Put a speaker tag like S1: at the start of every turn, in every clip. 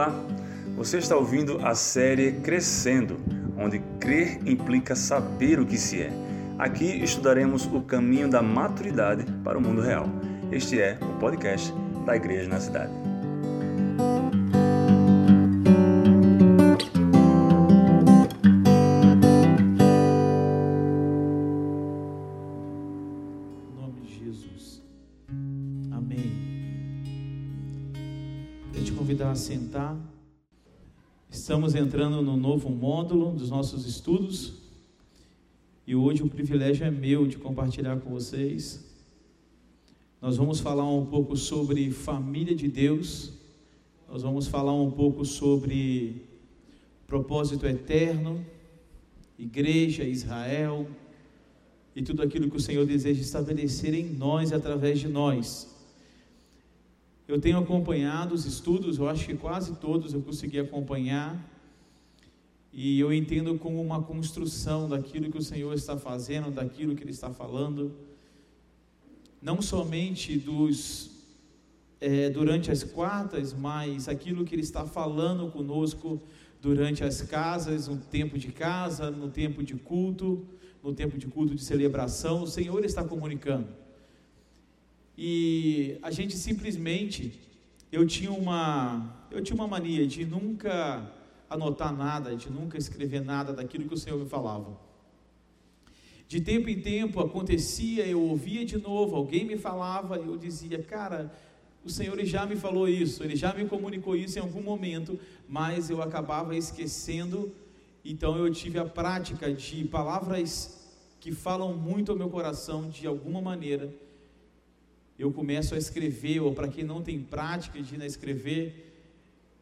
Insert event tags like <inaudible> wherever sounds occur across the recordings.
S1: Olá, você está ouvindo a série Crescendo, onde crer implica saber o que se é. Aqui estudaremos o caminho da maturidade para o mundo real. Este é o podcast da Igreja na Cidade.
S2: Sentar. Estamos entrando no novo módulo dos nossos estudos. E hoje o privilégio é meu de compartilhar com vocês. Nós vamos falar um pouco sobre família de Deus. Nós vamos falar um pouco sobre propósito eterno, igreja, Israel, e tudo aquilo que o Senhor deseja estabelecer em nós e através de nós. Eu tenho acompanhado os estudos, eu acho que quase todos eu consegui acompanhar, e eu entendo como uma construção daquilo que o Senhor está fazendo, daquilo que Ele está falando, não somente dos é, durante as quartas, mas aquilo que Ele está falando conosco durante as casas, no tempo de casa, no tempo de culto, no tempo de culto de celebração, o Senhor está comunicando. E a gente simplesmente, eu tinha uma, eu tinha uma mania de nunca anotar nada, de nunca escrever nada daquilo que o Senhor me falava. De tempo em tempo acontecia, eu ouvia de novo, alguém me falava, eu dizia, cara, o Senhor já me falou isso, ele já me comunicou isso em algum momento, mas eu acabava esquecendo então eu tive a prática de palavras que falam muito ao meu coração de alguma maneira. Eu começo a escrever, ou para quem não tem prática de escrever,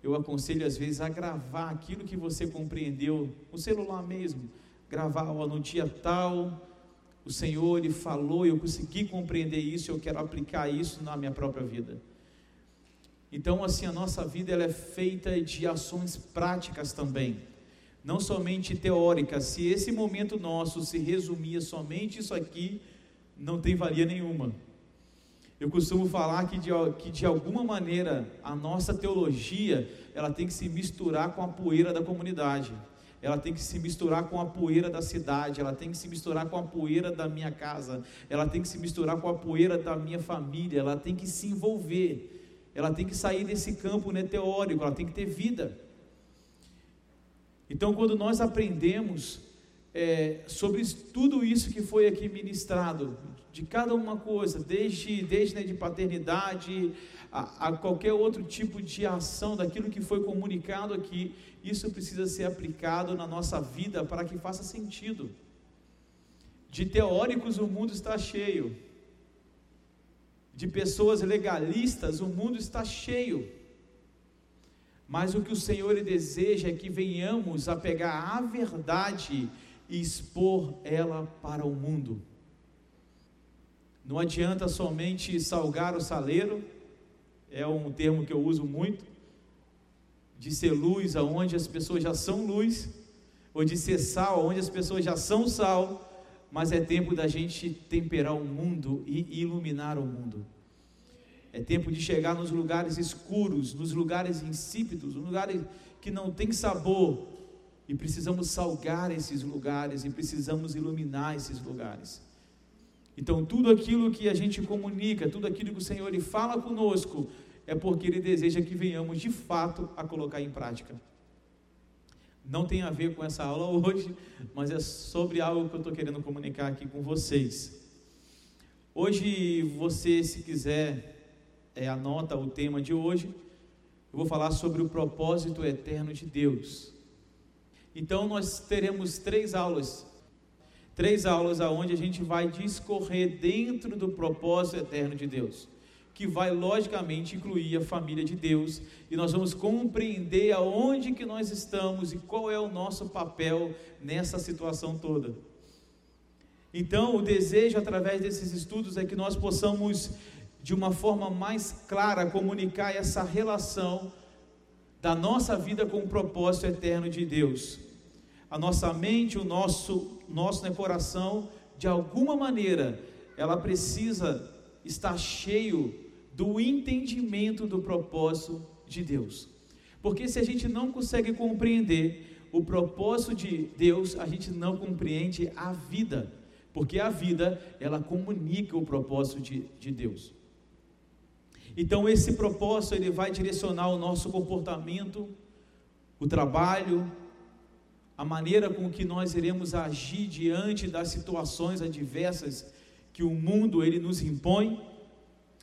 S2: eu aconselho às vezes a gravar aquilo que você compreendeu no celular mesmo. Gravar, ó, no dia tal, o Senhor ele falou, eu consegui compreender isso, eu quero aplicar isso na minha própria vida. Então, assim, a nossa vida ela é feita de ações práticas também não somente teórica. Se esse momento nosso se resumia somente isso aqui, não tem valia nenhuma. Eu costumo falar que de, que de alguma maneira a nossa teologia ela tem que se misturar com a poeira da comunidade, ela tem que se misturar com a poeira da cidade, ela tem que se misturar com a poeira da minha casa, ela tem que se misturar com a poeira da minha família, ela tem que se envolver, ela tem que sair desse campo né, teórico, ela tem que ter vida. Então, quando nós aprendemos é, sobre tudo isso que foi aqui ministrado, de cada uma coisa, desde, desde né, de paternidade a, a, qualquer outro tipo de ação daquilo que foi comunicado aqui, isso precisa ser aplicado na nossa vida para que faça sentido. De teóricos o mundo está cheio, de pessoas legalistas o mundo está cheio. Mas o que o Senhor deseja é que venhamos a pegar a verdade e expor ela para o mundo. Não adianta somente salgar o saleiro, é um termo que eu uso muito, de ser luz aonde as pessoas já são luz, ou de ser sal aonde as pessoas já são sal, mas é tempo da gente temperar o mundo e iluminar o mundo. É tempo de chegar nos lugares escuros, nos lugares insípidos, nos lugares que não tem sabor. E precisamos salgar esses lugares e precisamos iluminar esses lugares. Então, tudo aquilo que a gente comunica, tudo aquilo que o Senhor ele fala conosco, é porque Ele deseja que venhamos de fato a colocar em prática. Não tem a ver com essa aula <laughs> hoje, mas é sobre algo que eu estou querendo comunicar aqui com vocês. Hoje, você, se quiser é, anota o tema de hoje, eu vou falar sobre o propósito eterno de Deus. Então nós teremos três aulas, três aulas aonde a gente vai discorrer dentro do propósito eterno de Deus, que vai logicamente incluir a família de Deus, e nós vamos compreender aonde que nós estamos e qual é o nosso papel nessa situação toda. Então, o desejo através desses estudos é que nós possamos de uma forma mais clara comunicar essa relação da nossa vida com o propósito eterno de Deus. A nossa mente, o nosso nosso né, coração, de alguma maneira, ela precisa estar cheio do entendimento do propósito de Deus. Porque se a gente não consegue compreender o propósito de Deus, a gente não compreende a vida. Porque a vida, ela comunica o propósito de, de Deus. Então esse propósito ele vai direcionar o nosso comportamento, o trabalho, a maneira com que nós iremos agir diante das situações adversas que o mundo ele nos impõe.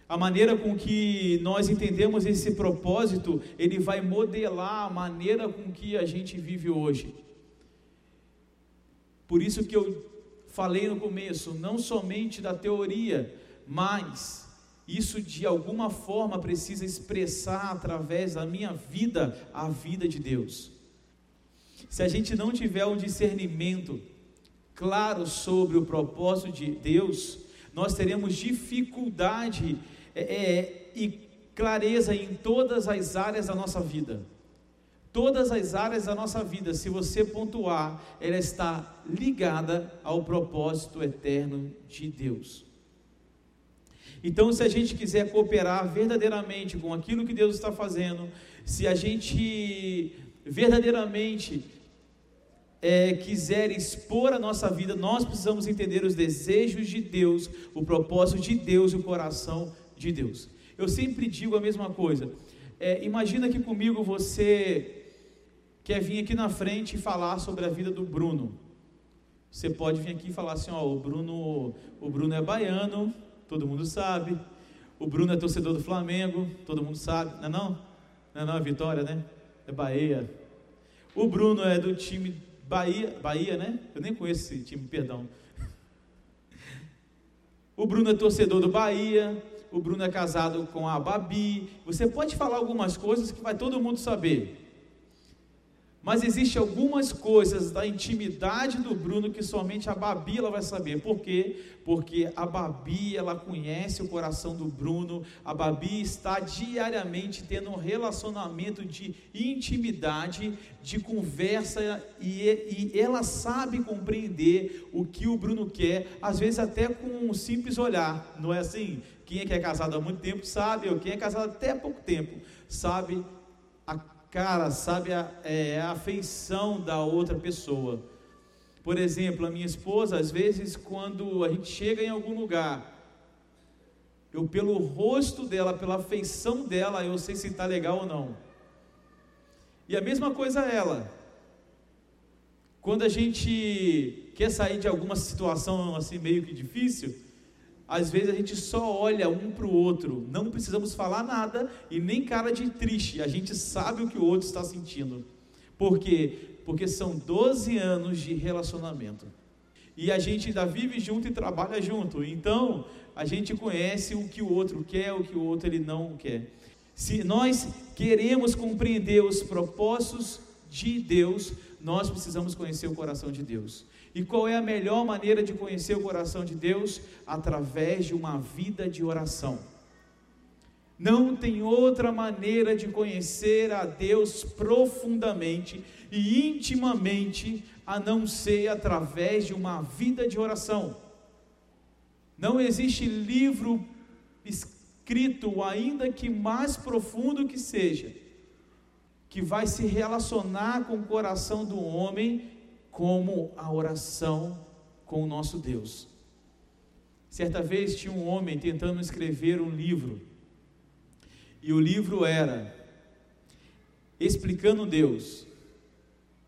S2: A maneira com que nós entendemos esse propósito, ele vai modelar a maneira com que a gente vive hoje. Por isso que eu falei no começo, não somente da teoria, mas isso de alguma forma precisa expressar através da minha vida a vida de Deus. Se a gente não tiver um discernimento claro sobre o propósito de Deus, nós teremos dificuldade é, é, e clareza em todas as áreas da nossa vida. Todas as áreas da nossa vida, se você pontuar, ela está ligada ao propósito eterno de Deus. Então, se a gente quiser cooperar verdadeiramente com aquilo que Deus está fazendo, se a gente verdadeiramente é, quiser expor a nossa vida, nós precisamos entender os desejos de Deus, o propósito de Deus e o coração de Deus. Eu sempre digo a mesma coisa. É, imagina que comigo você quer vir aqui na frente e falar sobre a vida do Bruno. Você pode vir aqui e falar assim, ó, o Bruno, o Bruno é baiano, todo mundo sabe. O Bruno é torcedor do Flamengo, todo mundo sabe, não é não? Não é não, é Vitória, né? É Bahia. O Bruno é do time Bahia, Bahia, né? Eu nem conheço esse time, perdão. O Bruno é torcedor do Bahia, o Bruno é casado com a Babi. Você pode falar algumas coisas que vai todo mundo saber. Mas existe algumas coisas da intimidade do Bruno que somente a Babi ela vai saber. Por quê? Porque a Babi ela conhece o coração do Bruno. A Babi está diariamente tendo um relacionamento de intimidade, de conversa e, e ela sabe compreender o que o Bruno quer, às vezes até com um simples olhar. Não é assim? Quem é que é casado há muito tempo sabe, ou quem é casado até há pouco tempo sabe cara sabe a, é, a afeição da outra pessoa. Por exemplo, a minha esposa, às vezes, quando a gente chega em algum lugar, eu, pelo rosto dela, pela afeição dela, eu sei se está legal ou não. E a mesma coisa ela. Quando a gente quer sair de alguma situação assim meio que difícil, às vezes a gente só olha um para o outro, não precisamos falar nada e nem cara de triste, a gente sabe o que o outro está sentindo. Por quê? Porque são 12 anos de relacionamento. E a gente ainda vive junto e trabalha junto. Então, a gente conhece o que o outro quer, o que o outro ele não quer. Se nós queremos compreender os propósitos de Deus, nós precisamos conhecer o coração de Deus. E qual é a melhor maneira de conhecer o coração de Deus? Através de uma vida de oração. Não tem outra maneira de conhecer a Deus profundamente e intimamente a não ser através de uma vida de oração. Não existe livro escrito, ainda que mais profundo que seja, que vai se relacionar com o coração do homem como a oração com o nosso Deus. Certa vez tinha um homem tentando escrever um livro, e o livro era Explicando Deus.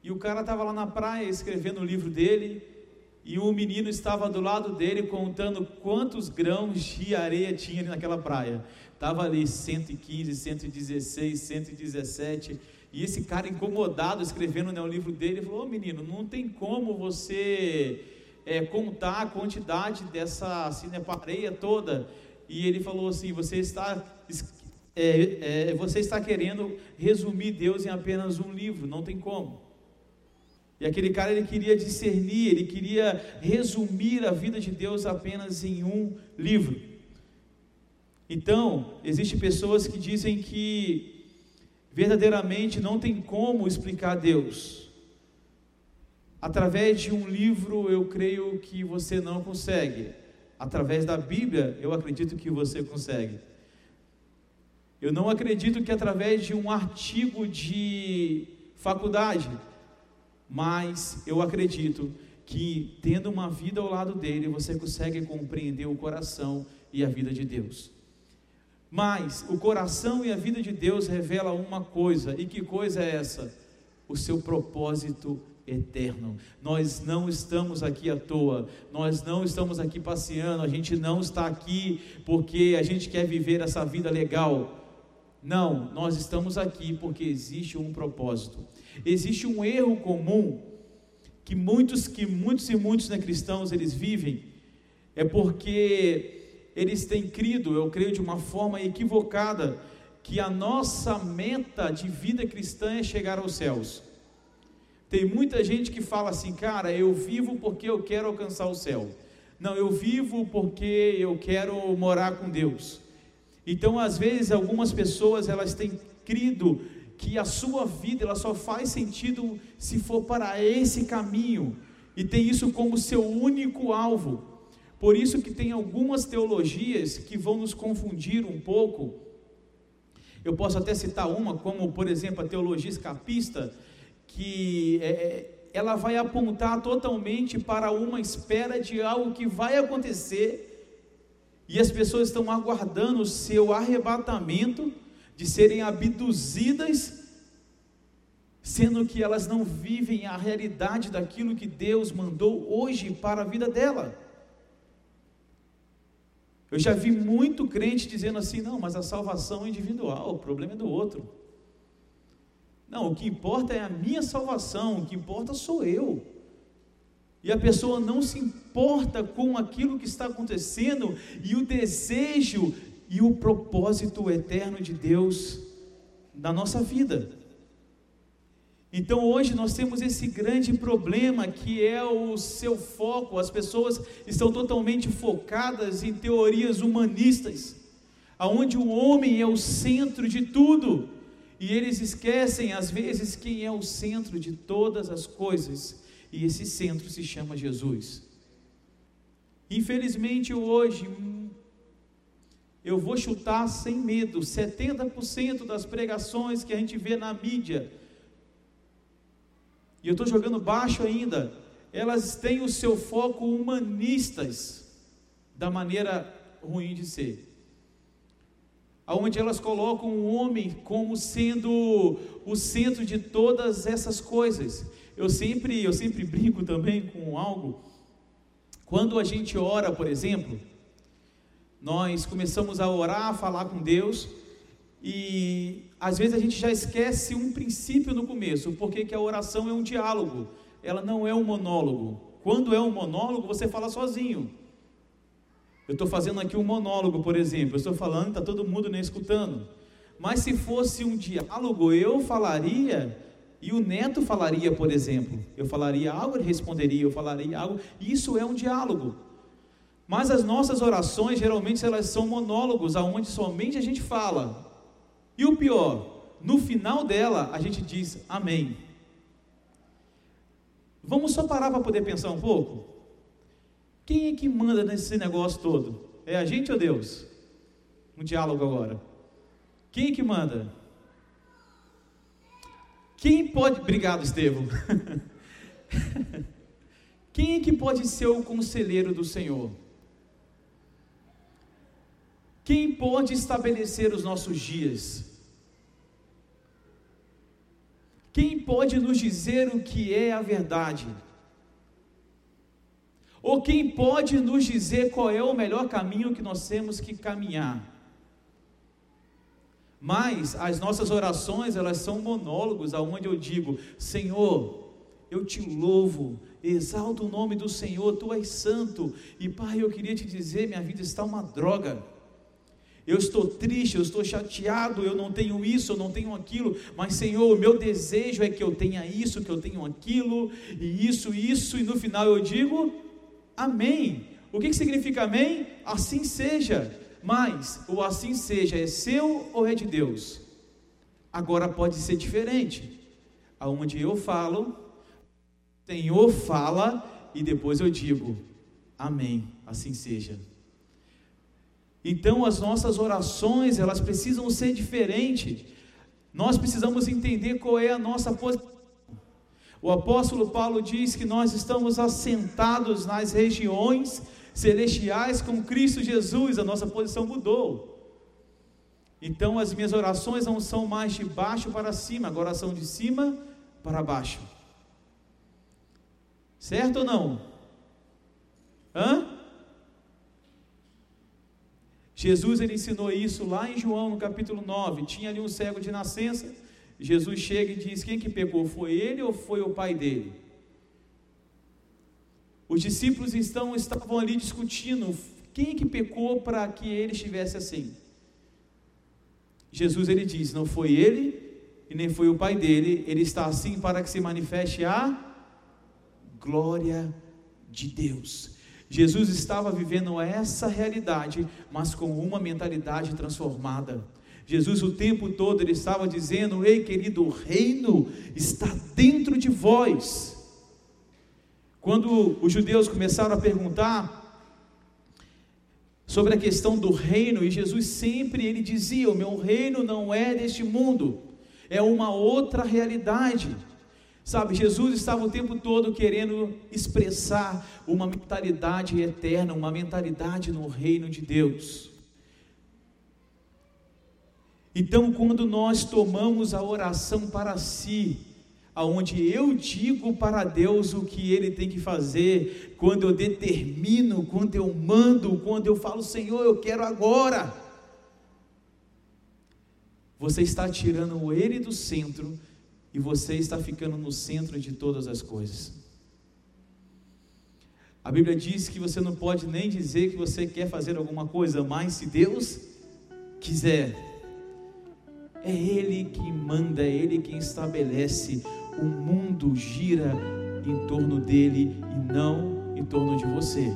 S2: E o cara estava lá na praia escrevendo o livro dele, e um menino estava do lado dele contando quantos grãos de areia tinha ali naquela praia. Estava ali 115, 116, 117 e esse cara incomodado escrevendo né, o livro dele, falou: oh, menino, não tem como você é, contar a quantidade dessa cinepareia toda. E ele falou assim: você está, é, é, você está querendo resumir Deus em apenas um livro, não tem como. E aquele cara ele queria discernir, ele queria resumir a vida de Deus apenas em um livro. Então, existem pessoas que dizem que verdadeiramente não tem como explicar Deus. Através de um livro, eu creio que você não consegue. Através da Bíblia, eu acredito que você consegue. Eu não acredito que através de um artigo de faculdade, mas eu acredito que tendo uma vida ao lado dele, você consegue compreender o coração e a vida de Deus. Mas o coração e a vida de Deus revela uma coisa, e que coisa é essa? O seu propósito eterno. Nós não estamos aqui à toa, nós não estamos aqui passeando, a gente não está aqui porque a gente quer viver essa vida legal. Não, nós estamos aqui porque existe um propósito. Existe um erro comum que muitos que muitos e muitos né, cristãos eles vivem é porque eles têm crido, eu creio de uma forma equivocada, que a nossa meta de vida cristã é chegar aos céus. Tem muita gente que fala assim, cara, eu vivo porque eu quero alcançar o céu. Não, eu vivo porque eu quero morar com Deus. Então, às vezes, algumas pessoas elas têm crido que a sua vida ela só faz sentido se for para esse caminho e tem isso como seu único alvo. Por isso que tem algumas teologias que vão nos confundir um pouco. Eu posso até citar uma, como por exemplo a teologia escapista, que é, é, ela vai apontar totalmente para uma espera de algo que vai acontecer e as pessoas estão aguardando o seu arrebatamento de serem abduzidas, sendo que elas não vivem a realidade daquilo que Deus mandou hoje para a vida dela. Eu já vi muito crente dizendo assim: não, mas a salvação é individual, o problema é do outro. Não, o que importa é a minha salvação, o que importa sou eu. E a pessoa não se importa com aquilo que está acontecendo e o desejo e o propósito eterno de Deus na nossa vida. Então hoje nós temos esse grande problema que é o seu foco, as pessoas estão totalmente focadas em teorias humanistas, aonde o homem é o centro de tudo. E eles esquecem, às vezes, quem é o centro de todas as coisas, e esse centro se chama Jesus. Infelizmente, hoje, eu vou chutar sem medo: 70% das pregações que a gente vê na mídia, e eu estou jogando baixo ainda, elas têm o seu foco humanistas, da maneira ruim de ser onde elas colocam o homem como sendo o centro de todas essas coisas. Eu sempre, eu sempre brinco também com algo. Quando a gente ora, por exemplo, nós começamos a orar, a falar com Deus, e às vezes a gente já esquece um princípio no começo, porque que a oração é um diálogo, ela não é um monólogo. Quando é um monólogo, você fala sozinho. Eu estou fazendo aqui um monólogo, por exemplo. Eu estou falando, está todo mundo nem escutando. Mas se fosse um diálogo, eu falaria e o neto falaria, por exemplo. Eu falaria algo, ele responderia, eu falaria algo. Isso é um diálogo. Mas as nossas orações, geralmente, elas são monólogos, aonde somente a gente fala. E o pior, no final dela, a gente diz amém. Vamos só parar para poder pensar um pouco? Quem é que manda nesse negócio todo? É a gente ou Deus? Um diálogo agora. Quem é que manda? Quem pode. Obrigado, Estevão. <laughs> Quem é que pode ser o conselheiro do Senhor? Quem pode estabelecer os nossos dias? Quem pode nos dizer o que é a verdade? Ou quem pode nos dizer qual é o melhor caminho que nós temos que caminhar? Mas as nossas orações, elas são monólogos, aonde eu digo: Senhor, eu te louvo, exalto o nome do Senhor, tu és santo. E Pai, eu queria te dizer, minha vida está uma droga. Eu estou triste, eu estou chateado, eu não tenho isso, eu não tenho aquilo, mas Senhor, o meu desejo é que eu tenha isso, que eu tenha aquilo, e isso, isso, e no final eu digo: Amém. O que, que significa amém? Assim seja. Mas o assim seja é seu ou é de Deus? Agora pode ser diferente. Aonde eu falo, o Senhor fala e depois eu digo, amém, assim seja. Então as nossas orações, elas precisam ser diferentes. Nós precisamos entender qual é a nossa posição. O apóstolo Paulo diz que nós estamos assentados nas regiões celestiais com Cristo Jesus, a nossa posição mudou. Então as minhas orações não são mais de baixo para cima, agora são de cima para baixo. Certo ou não? Hã? Jesus ele ensinou isso lá em João no capítulo 9. Tinha ali um cego de nascença. Jesus chega e diz: Quem que pegou? Foi ele ou foi o pai dele? Os discípulos estão, estavam ali discutindo quem que pecou para que ele estivesse assim. Jesus ele diz: Não foi ele e nem foi o pai dele, ele está assim para que se manifeste a glória de Deus. Jesus estava vivendo essa realidade, mas com uma mentalidade transformada. Jesus o tempo todo ele estava dizendo: "Ei, querido, o reino está dentro de vós". Quando os judeus começaram a perguntar sobre a questão do reino, e Jesus sempre ele dizia: "O meu reino não é deste mundo, é uma outra realidade". Sabe, Jesus estava o tempo todo querendo expressar uma mentalidade eterna, uma mentalidade no reino de Deus. Então, quando nós tomamos a oração para si, aonde eu digo para Deus o que ele tem que fazer, quando eu determino, quando eu mando, quando eu falo, Senhor, eu quero agora. Você está tirando ele do centro e você está ficando no centro de todas as coisas. A Bíblia diz que você não pode nem dizer que você quer fazer alguma coisa, mas se Deus quiser, é Ele quem manda, é Ele quem estabelece. O mundo gira em torno dele e não em torno de você.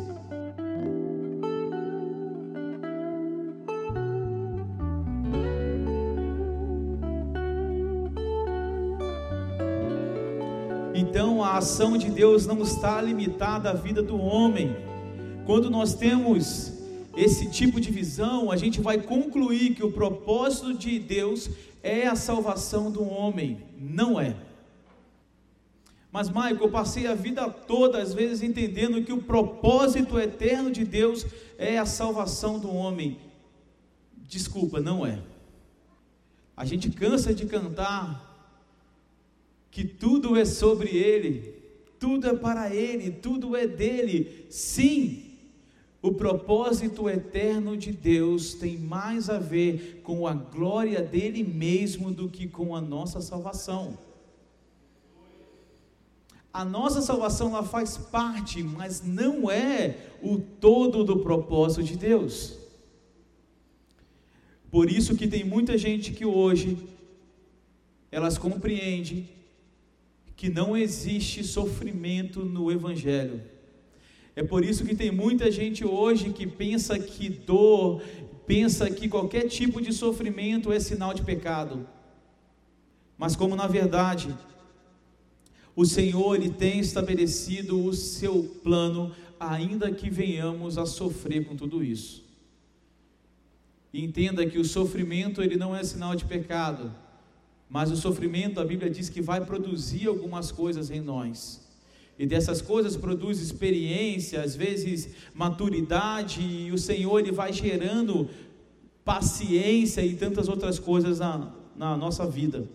S2: Ação de Deus não está limitada à vida do homem. Quando nós temos esse tipo de visão, a gente vai concluir que o propósito de Deus é a salvação do homem. Não é. Mas, Maico, eu passei a vida toda, às vezes, entendendo que o propósito eterno de Deus é a salvação do homem. Desculpa, não é. A gente cansa de cantar que tudo é sobre Ele, tudo é para Ele, tudo é dele. Sim, o propósito eterno de Deus tem mais a ver com a glória dele mesmo do que com a nossa salvação. A nossa salvação ela faz parte, mas não é o todo do propósito de Deus. Por isso que tem muita gente que hoje elas compreendem que não existe sofrimento no Evangelho. É por isso que tem muita gente hoje que pensa que dor, pensa que qualquer tipo de sofrimento é sinal de pecado. Mas como na verdade o Senhor ele tem estabelecido o seu plano, ainda que venhamos a sofrer com tudo isso. Entenda que o sofrimento ele não é sinal de pecado. Mas o sofrimento, a Bíblia diz que vai produzir algumas coisas em nós. E dessas coisas produz experiência, às vezes maturidade, e o Senhor ele vai gerando paciência e tantas outras coisas na, na nossa vida.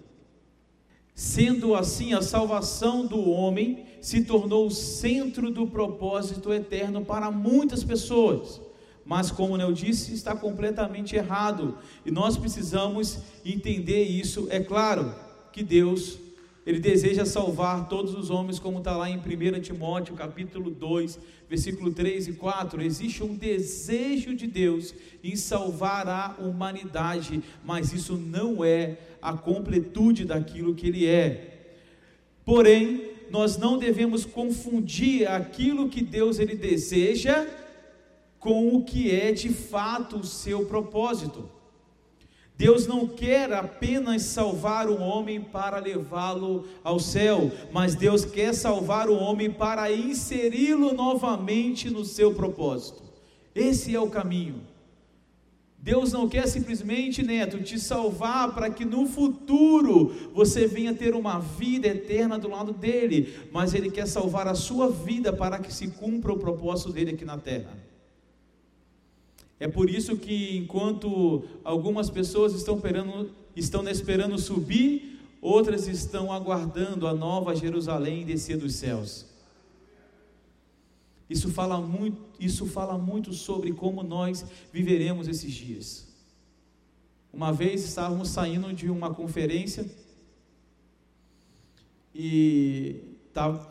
S2: Sendo assim, a salvação do homem se tornou o centro do propósito eterno para muitas pessoas mas como eu disse, está completamente errado. E nós precisamos entender isso. É claro que Deus, Ele deseja salvar todos os homens, como está lá em 1 Timóteo, capítulo 2, versículo 3 e 4. Existe um desejo de Deus em salvar a humanidade, mas isso não é a completude daquilo que Ele é. Porém, nós não devemos confundir aquilo que Deus ele deseja com o que é de fato o seu propósito. Deus não quer apenas salvar o homem para levá-lo ao céu, mas Deus quer salvar o homem para inseri-lo novamente no seu propósito. Esse é o caminho. Deus não quer simplesmente, neto, te salvar para que no futuro você venha ter uma vida eterna do lado dele, mas ele quer salvar a sua vida para que se cumpra o propósito dele aqui na terra. É por isso que enquanto algumas pessoas estão esperando, estão esperando subir, outras estão aguardando a nova Jerusalém descer dos céus. Isso fala muito, isso fala muito sobre como nós viveremos esses dias. Uma vez estávamos saindo de uma conferência e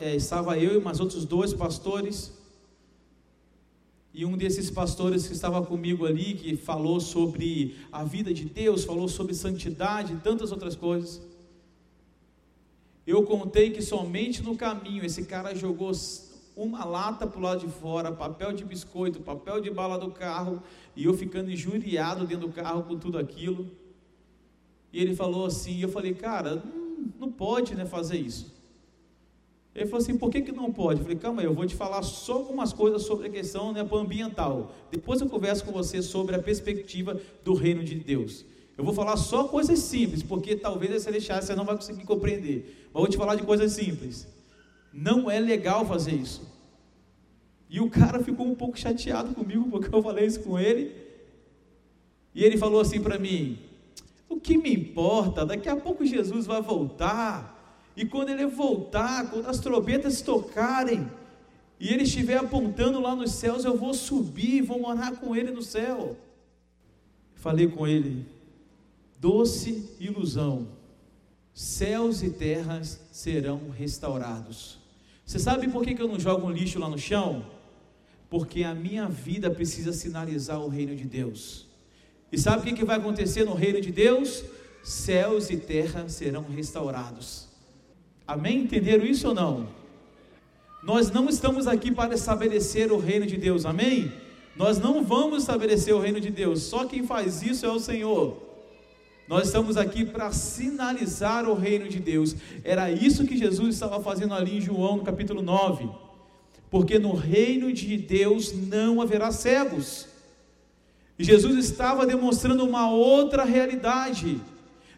S2: é, estava eu e mais outros dois pastores e um desses pastores que estava comigo ali, que falou sobre a vida de Deus, falou sobre santidade e tantas outras coisas. Eu contei que somente no caminho esse cara jogou uma lata para o lado de fora, papel de biscoito, papel de bala do carro, e eu ficando injuriado dentro do carro com tudo aquilo. E ele falou assim, eu falei, cara, não, não pode né, fazer isso. Ele falou assim, por que, que não pode? Eu falei, calma aí, eu vou te falar só algumas coisas sobre a questão né, ambiental. Depois eu converso com você sobre a perspectiva do reino de Deus. Eu vou falar só coisas simples, porque talvez se deixar você não vai conseguir compreender. Mas vou te falar de coisas simples. Não é legal fazer isso. E o cara ficou um pouco chateado comigo porque eu falei isso com ele. E ele falou assim para mim: O que me importa? Daqui a pouco Jesus vai voltar. E quando ele voltar, quando as trombetas tocarem, e ele estiver apontando lá nos céus, eu vou subir, vou morar com ele no céu. Falei com ele: Doce ilusão. Céus e terras serão restaurados você sabe por que, eu não jogo um lixo lá no chão? Porque a minha vida precisa sinalizar o reino de Deus. E sabe o que vai acontecer no reino de Deus? Céus e terra serão restaurados. Amém? Entenderam isso ou não? Nós não estamos aqui para estabelecer o reino de Deus, amém? Nós não vamos estabelecer o reino de Deus, só quem faz isso é o Senhor. Nós estamos aqui para sinalizar o reino de Deus. Era isso que Jesus estava fazendo ali em João, no capítulo 9. Porque no reino de Deus não haverá cegos. Jesus estava demonstrando uma outra realidade.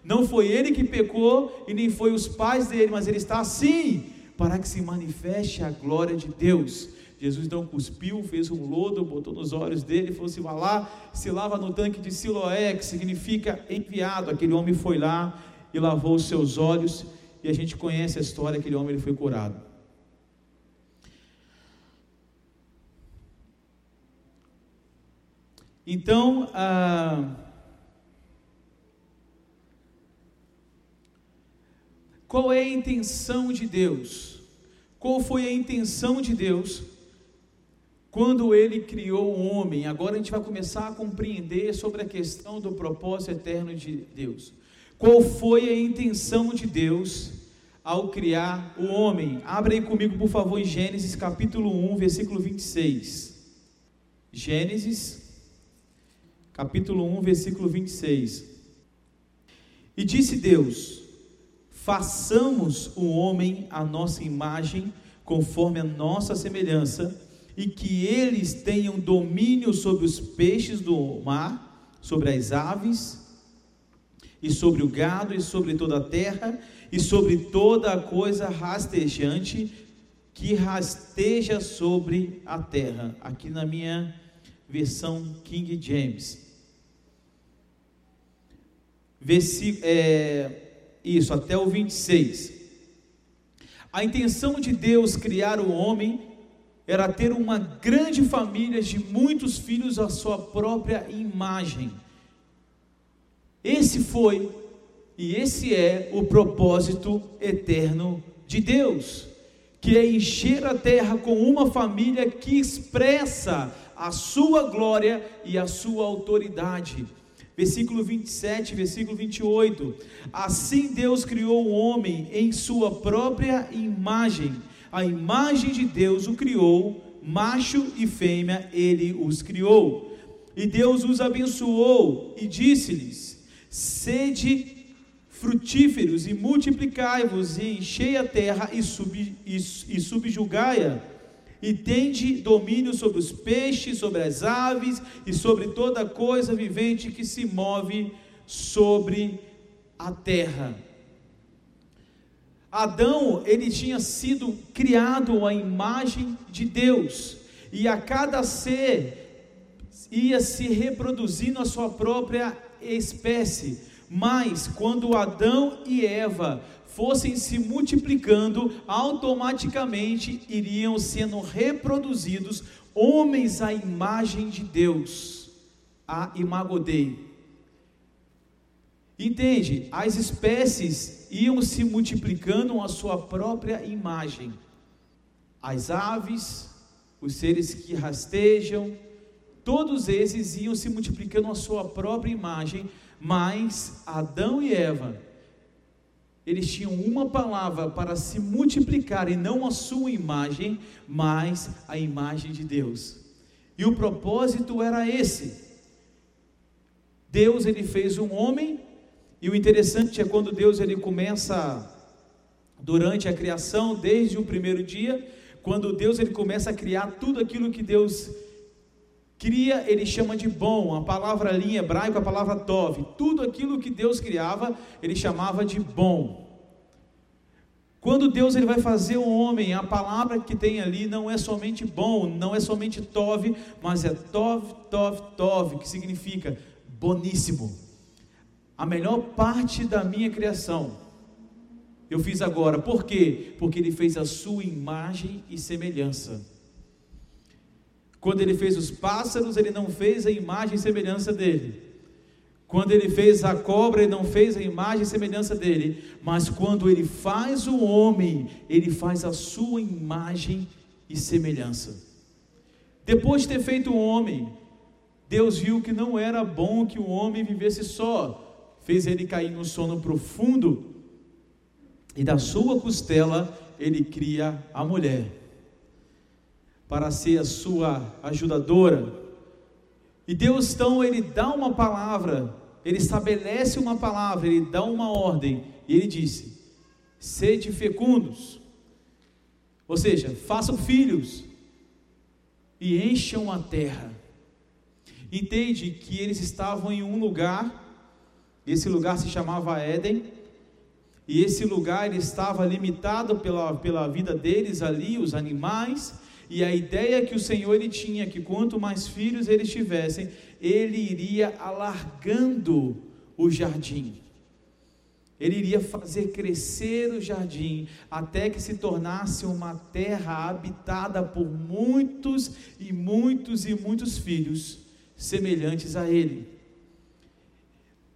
S2: Não foi ele que pecou e nem foi os pais dele, mas ele está assim para que se manifeste a glória de Deus. Jesus então cuspiu, fez um lodo, botou nos olhos dele falou assim: vá lá, se lava no tanque de Siloé, que significa enviado. Aquele homem foi lá e lavou os seus olhos, e a gente conhece a história: aquele homem ele foi curado. Então, ah, qual é a intenção de Deus? Qual foi a intenção de Deus quando ele criou o homem, agora a gente vai começar a compreender sobre a questão do propósito eterno de Deus. Qual foi a intenção de Deus ao criar o homem? Abra aí comigo, por favor, em Gênesis capítulo 1, versículo 26. Gênesis, capítulo 1, versículo 26. E disse Deus: Façamos o homem à nossa imagem, conforme a nossa semelhança e que eles tenham domínio sobre os peixes do mar, sobre as aves, e sobre o gado, e sobre toda a terra, e sobre toda a coisa rastejante que rasteja sobre a terra. Aqui na minha versão King James. Versi é, isso, até o 26. A intenção de Deus criar o homem era ter uma grande família de muitos filhos à sua própria imagem. Esse foi e esse é o propósito eterno de Deus, que é encher a terra com uma família que expressa a sua glória e a sua autoridade. Versículo 27, versículo 28. Assim Deus criou o homem em sua própria imagem a imagem de Deus o criou, macho e fêmea ele os criou. E Deus os abençoou e disse-lhes: Sede frutíferos e multiplicai-vos e enchei a terra e, sub, e, e subjugai-a. E tende domínio sobre os peixes, sobre as aves e sobre toda coisa vivente que se move sobre a terra. Adão, ele tinha sido criado à imagem de Deus, e a cada ser ia se reproduzindo a sua própria espécie. Mas quando Adão e Eva fossem se multiplicando, automaticamente iriam sendo reproduzidos homens à imagem de Deus, a imagodei. Entende? As espécies iam se multiplicando à sua própria imagem. As aves, os seres que rastejam, todos esses iam se multiplicando à sua própria imagem, mas Adão e Eva, eles tinham uma palavra para se multiplicar e não a sua imagem, mas a imagem de Deus. E o propósito era esse. Deus ele fez um homem e o interessante é quando Deus ele começa durante a criação, desde o primeiro dia, quando Deus ele começa a criar tudo aquilo que Deus cria, ele chama de bom. A palavra ali em hebraico, a palavra tov. Tudo aquilo que Deus criava, ele chamava de bom. Quando Deus ele vai fazer o homem, a palavra que tem ali não é somente bom, não é somente tov, mas é tov, tov, tov, que significa boníssimo a melhor parte da minha criação. Eu fiz agora, por quê? Porque ele fez a sua imagem e semelhança. Quando ele fez os pássaros, ele não fez a imagem e semelhança dele. Quando ele fez a cobra, ele não fez a imagem e semelhança dele. Mas quando ele faz o homem, ele faz a sua imagem e semelhança. Depois de ter feito o homem, Deus viu que não era bom que o homem vivesse só fez ele cair no sono profundo, e da sua costela ele cria a mulher, para ser a sua ajudadora. E Deus então ele dá uma palavra, ele estabelece uma palavra, ele dá uma ordem, e ele disse: sede fecundos, ou seja, façam filhos e encham a terra. Entende que eles estavam em um lugar esse lugar se chamava Éden. E esse lugar ele estava limitado pela, pela vida deles ali, os animais. E a ideia que o Senhor ele tinha que quanto mais filhos eles tivessem, ele iria alargando o jardim. Ele iria fazer crescer o jardim até que se tornasse uma terra habitada por muitos e muitos e muitos filhos semelhantes a ele.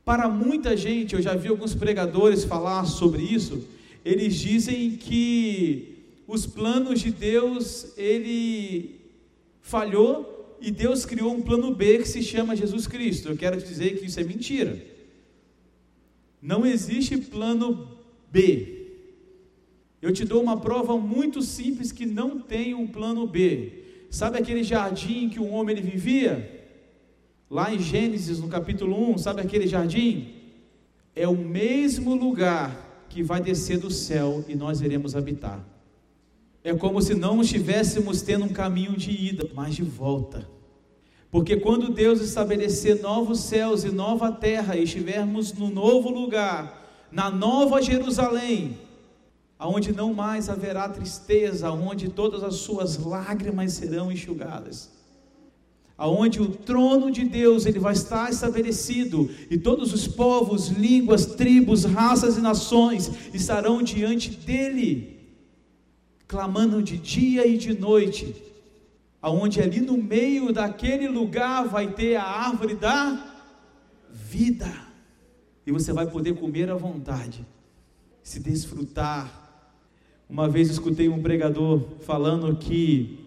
S2: Para muita gente, eu já vi alguns pregadores falar sobre isso, eles dizem que os planos de Deus, ele falhou e Deus criou um plano B que se chama Jesus Cristo. Eu quero te dizer que isso é mentira. Não existe plano B. Eu te dou uma prova muito simples que não tem um plano B. Sabe aquele jardim que um homem ele vivia? Lá em Gênesis, no capítulo 1, sabe aquele jardim? É o mesmo lugar que vai descer do céu e nós iremos habitar. É como se não estivéssemos tendo um caminho de ida, mas de volta. Porque quando Deus estabelecer novos céus e nova terra, e estivermos no novo lugar, na nova Jerusalém, aonde não mais haverá tristeza, onde todas as suas lágrimas serão enxugadas aonde o trono de Deus ele vai estar estabelecido e todos os povos, línguas, tribos, raças e nações estarão diante dele, clamando de dia e de noite, aonde ali no meio daquele lugar vai ter a árvore da vida e você vai poder comer à vontade, se desfrutar. Uma vez escutei um pregador falando que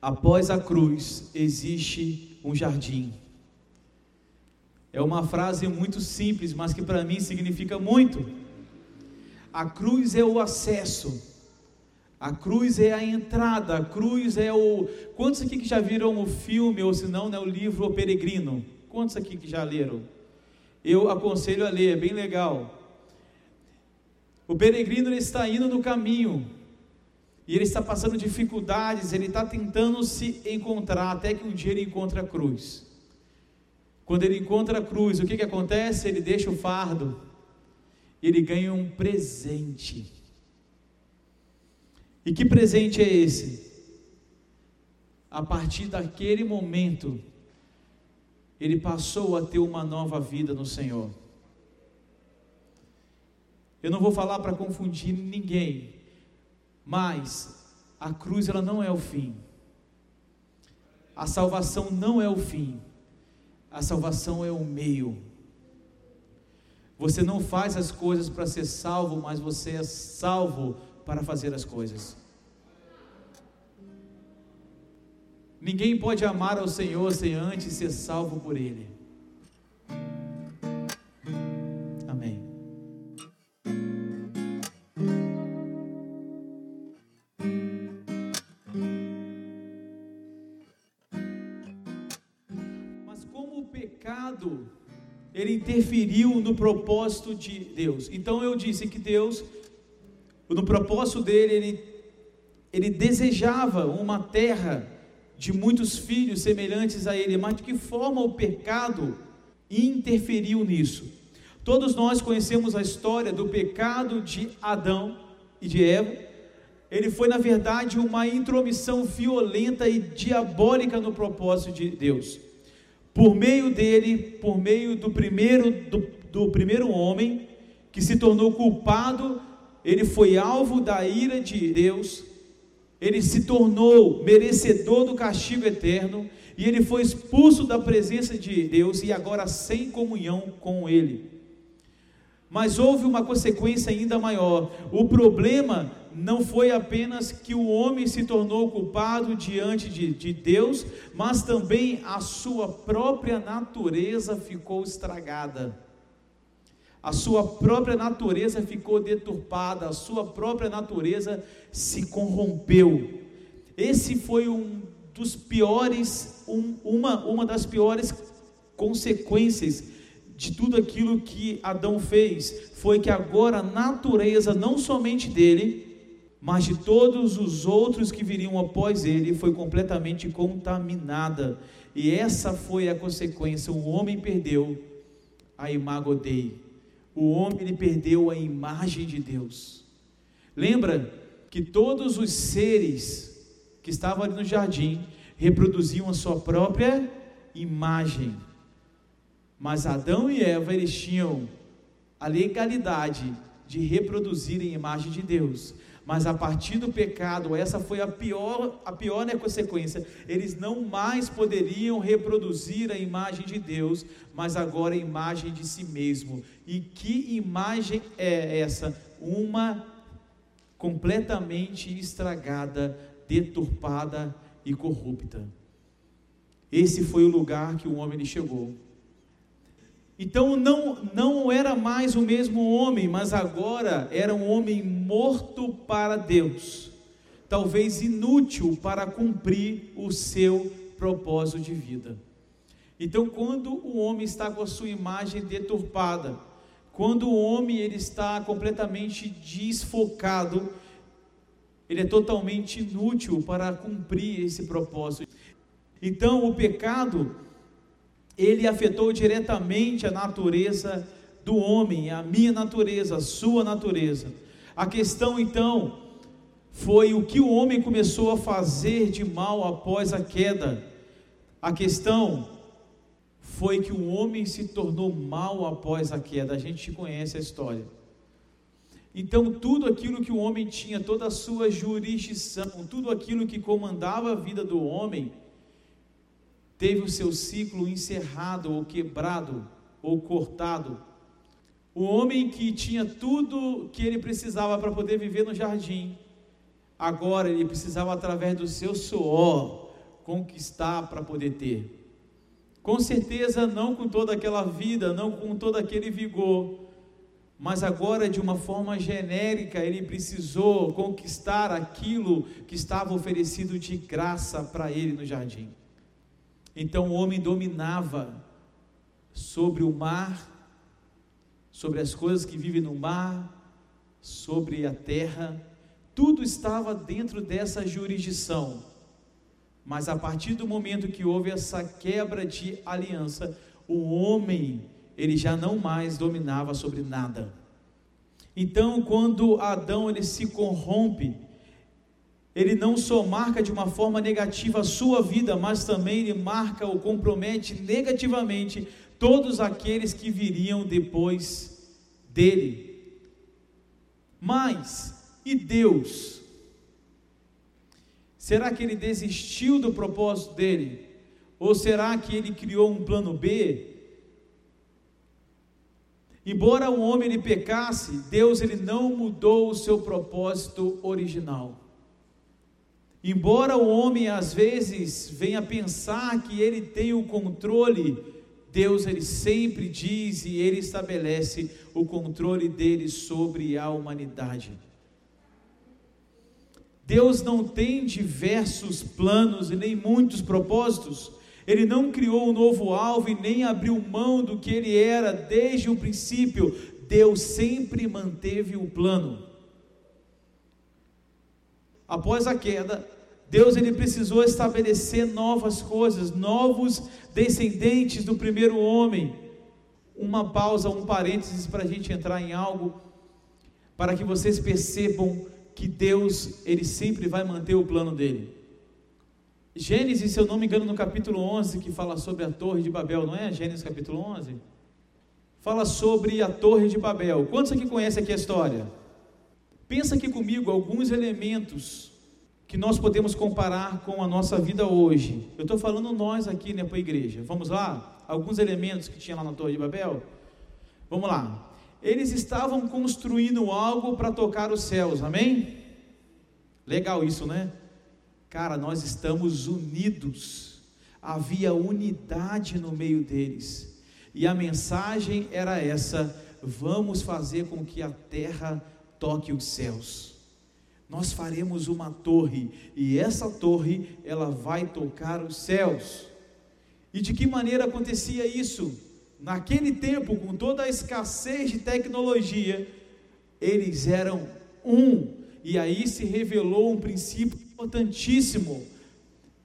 S2: após a cruz existe um jardim. É uma frase muito simples, mas que para mim significa muito. A cruz é o acesso. A cruz é a entrada, a cruz é o. Quantos aqui que já viram o filme, ou se não, né, o livro O Peregrino? Quantos aqui que já leram? Eu aconselho a ler, é bem legal. O peregrino ele está indo no caminho, E ele está passando dificuldades, ele está tentando se encontrar, até que um dia ele encontra a cruz. Quando ele encontra a cruz, o que, que acontece? Ele deixa o fardo, ele ganha um presente. E que presente é esse? A partir daquele momento, ele passou a ter uma nova vida no Senhor. Eu não vou falar para confundir ninguém, mas a cruz ela não é o fim. A salvação não é o fim. A salvação é o meio. Você não faz as coisas para ser salvo, mas você é salvo para fazer as coisas. Ninguém pode amar ao Senhor sem antes ser salvo por Ele. Amém. Mas como o pecado ele interferiu no propósito de Deus. Então eu disse que Deus, no propósito dele, ele, ele desejava uma terra de muitos filhos semelhantes a ele, mas de que forma o pecado interferiu nisso? Todos nós conhecemos a história do pecado de Adão e de Eva. Ele foi, na verdade, uma intromissão violenta e diabólica no propósito de Deus. Por meio dele, por meio do primeiro, do, do primeiro homem, que se tornou culpado, ele foi alvo da ira de Deus, ele se tornou merecedor do castigo eterno e ele foi expulso da presença de Deus e agora sem comunhão com ele. Mas houve uma consequência ainda maior. O problema não foi apenas que o homem se tornou culpado diante de, de Deus, mas também a sua própria natureza ficou estragada a sua própria natureza ficou deturpada, a sua própria natureza se corrompeu. Esse foi um dos piores, um, uma, uma das piores consequências de tudo aquilo que Adão fez, foi que agora a natureza, não somente dele, mas de todos os outros que viriam após ele, foi completamente contaminada. E essa foi a consequência. O homem perdeu a imago Dei, o homem ele perdeu a imagem de Deus. Lembra que todos os seres que estavam ali no jardim reproduziam a sua própria imagem. Mas Adão e Eva eles tinham a legalidade de reproduzirem a imagem de Deus. Mas a partir do pecado, essa foi a pior, a pior né, consequência. Eles não mais poderiam reproduzir a imagem de Deus, mas agora a imagem de si mesmo. E que imagem é essa? Uma completamente estragada, deturpada e corrupta. Esse foi o lugar que o homem chegou. Então não, não era mais o mesmo homem, mas agora era um homem morto para Deus, talvez inútil para cumprir o seu propósito de vida. Então, quando o homem está com a sua imagem deturpada, quando o homem ele está completamente desfocado, ele é totalmente inútil para cumprir esse propósito. Então, o pecado ele afetou diretamente a natureza do homem, a minha natureza, a sua natureza. A questão então foi o que o homem começou a fazer de mal após a queda. A questão foi que o homem se tornou mal após a queda. A gente conhece a história. Então, tudo aquilo que o homem tinha, toda a sua jurisdição, tudo aquilo que comandava a vida do homem, teve o seu ciclo encerrado ou quebrado ou cortado. O homem que tinha tudo que ele precisava para poder viver no jardim, agora ele precisava, através do seu suor, conquistar para poder ter. Com certeza, não com toda aquela vida, não com todo aquele vigor, mas agora, de uma forma genérica, ele precisou conquistar aquilo que estava oferecido de graça para ele no jardim. Então o homem dominava sobre o mar, sobre as coisas que vivem no mar, sobre a terra, tudo estava dentro dessa jurisdição. Mas a partir do momento que houve essa quebra de aliança, o homem, ele já não mais dominava sobre nada. Então, quando Adão ele se corrompe, ele não só marca de uma forma negativa a sua vida, mas também ele marca ou compromete negativamente todos aqueles que viriam depois dele. Mas, e Deus? Será que ele desistiu do propósito dele? Ou será que ele criou um plano B? Embora o homem ele pecasse, Deus ele não mudou o seu propósito original. Embora o homem às vezes venha pensar que ele tem o controle, Deus ele sempre diz e ele estabelece o controle dele sobre a humanidade. Deus não tem diversos planos e nem muitos propósitos. Ele não criou um novo alvo e nem abriu mão do que ele era desde o princípio. Deus sempre manteve o plano. Após a queda, Deus ele precisou estabelecer novas coisas, novos descendentes do primeiro homem. Uma pausa, um parênteses para a gente entrar em algo, para que vocês percebam que Deus ele sempre vai manter o plano dele. Gênesis, se eu não me engano, no capítulo 11, que fala sobre a Torre de Babel, não é? Gênesis capítulo 11? Fala sobre a Torre de Babel. Quantos aqui conhecem aqui a história? Pensa aqui comigo alguns elementos que nós podemos comparar com a nossa vida hoje. Eu estou falando nós aqui, né, para a igreja. Vamos lá? Alguns elementos que tinha lá na Torre de Babel? Vamos lá. Eles estavam construindo algo para tocar os céus, amém? Legal isso, né? Cara, nós estamos unidos, havia unidade no meio deles, e a mensagem era essa: vamos fazer com que a terra toque os céus. Nós faremos uma torre, e essa torre ela vai tocar os céus. E de que maneira acontecia isso? Naquele tempo, com toda a escassez de tecnologia, eles eram um, e aí se revelou um princípio importantíssimo.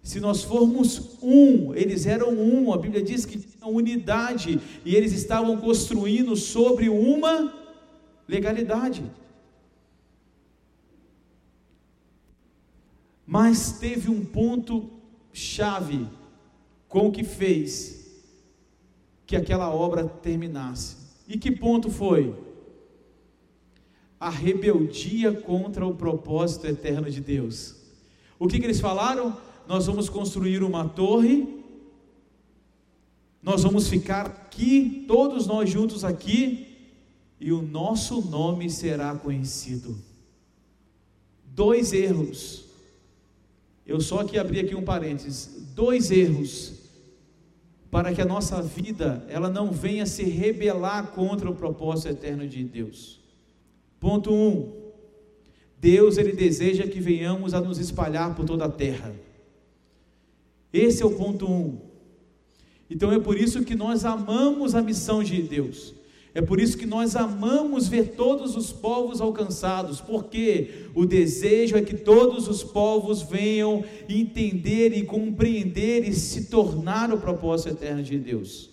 S2: Se nós formos um, eles eram um, a Bíblia diz que tinha unidade e eles estavam construindo sobre uma legalidade. Mas teve um ponto chave com o que fez que aquela obra terminasse. E que ponto foi? A rebeldia contra o propósito eterno de Deus. O que, que eles falaram? Nós vamos construir uma torre, nós vamos ficar aqui, todos nós juntos aqui, e o nosso nome será conhecido. Dois erros. Eu só aqui abri aqui um parênteses. Dois erros para que a nossa vida ela não venha se rebelar contra o propósito eterno de Deus. Ponto 1. Um, Deus ele deseja que venhamos a nos espalhar por toda a terra. Esse é o ponto um. Então é por isso que nós amamos a missão de Deus. É por isso que nós amamos ver todos os povos alcançados, porque o desejo é que todos os povos venham entender e compreender e se tornar o propósito eterno de Deus.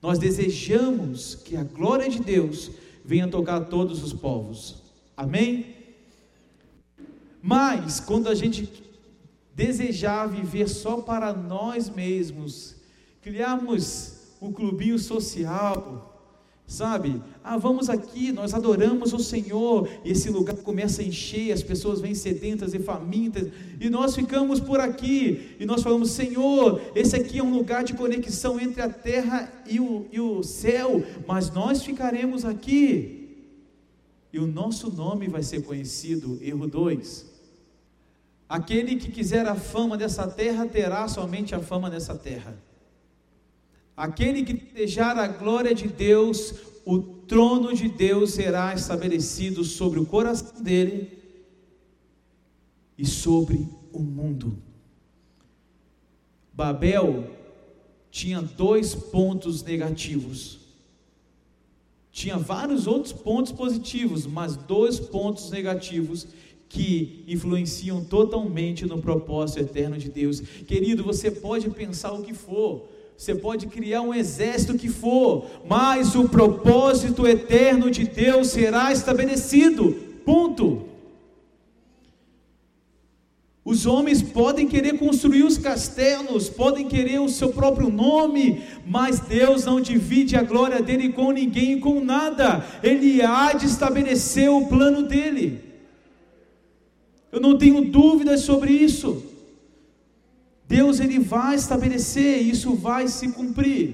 S2: Nós desejamos que a glória de Deus venha tocar todos os povos. Amém? Mas, quando a gente desejar viver só para nós mesmos, criarmos um clubinho social, sabe? Ah, vamos aqui, nós adoramos o Senhor, e esse lugar começa a encher, as pessoas vêm sedentas e famintas, e nós ficamos por aqui, e nós falamos: Senhor, esse aqui é um lugar de conexão entre a terra e o, e o céu, mas nós ficaremos aqui, e o nosso nome vai ser conhecido. Erro 2. Aquele que quiser a fama dessa terra terá somente a fama dessa terra. Aquele que desejar a glória de Deus, o trono de Deus será estabelecido sobre o coração dele e sobre o mundo. Babel tinha dois pontos negativos. Tinha vários outros pontos positivos, mas dois pontos negativos que influenciam totalmente no propósito eterno de Deus. Querido, você pode pensar o que for, você pode criar um exército que for, mas o propósito eterno de Deus será estabelecido. Ponto. Os homens podem querer construir os castelos, podem querer o seu próprio nome, mas Deus não divide a glória dele com ninguém e com nada. Ele há de estabelecer o plano dele. Eu não tenho dúvidas sobre isso. Deus ele vai estabelecer, isso vai se cumprir.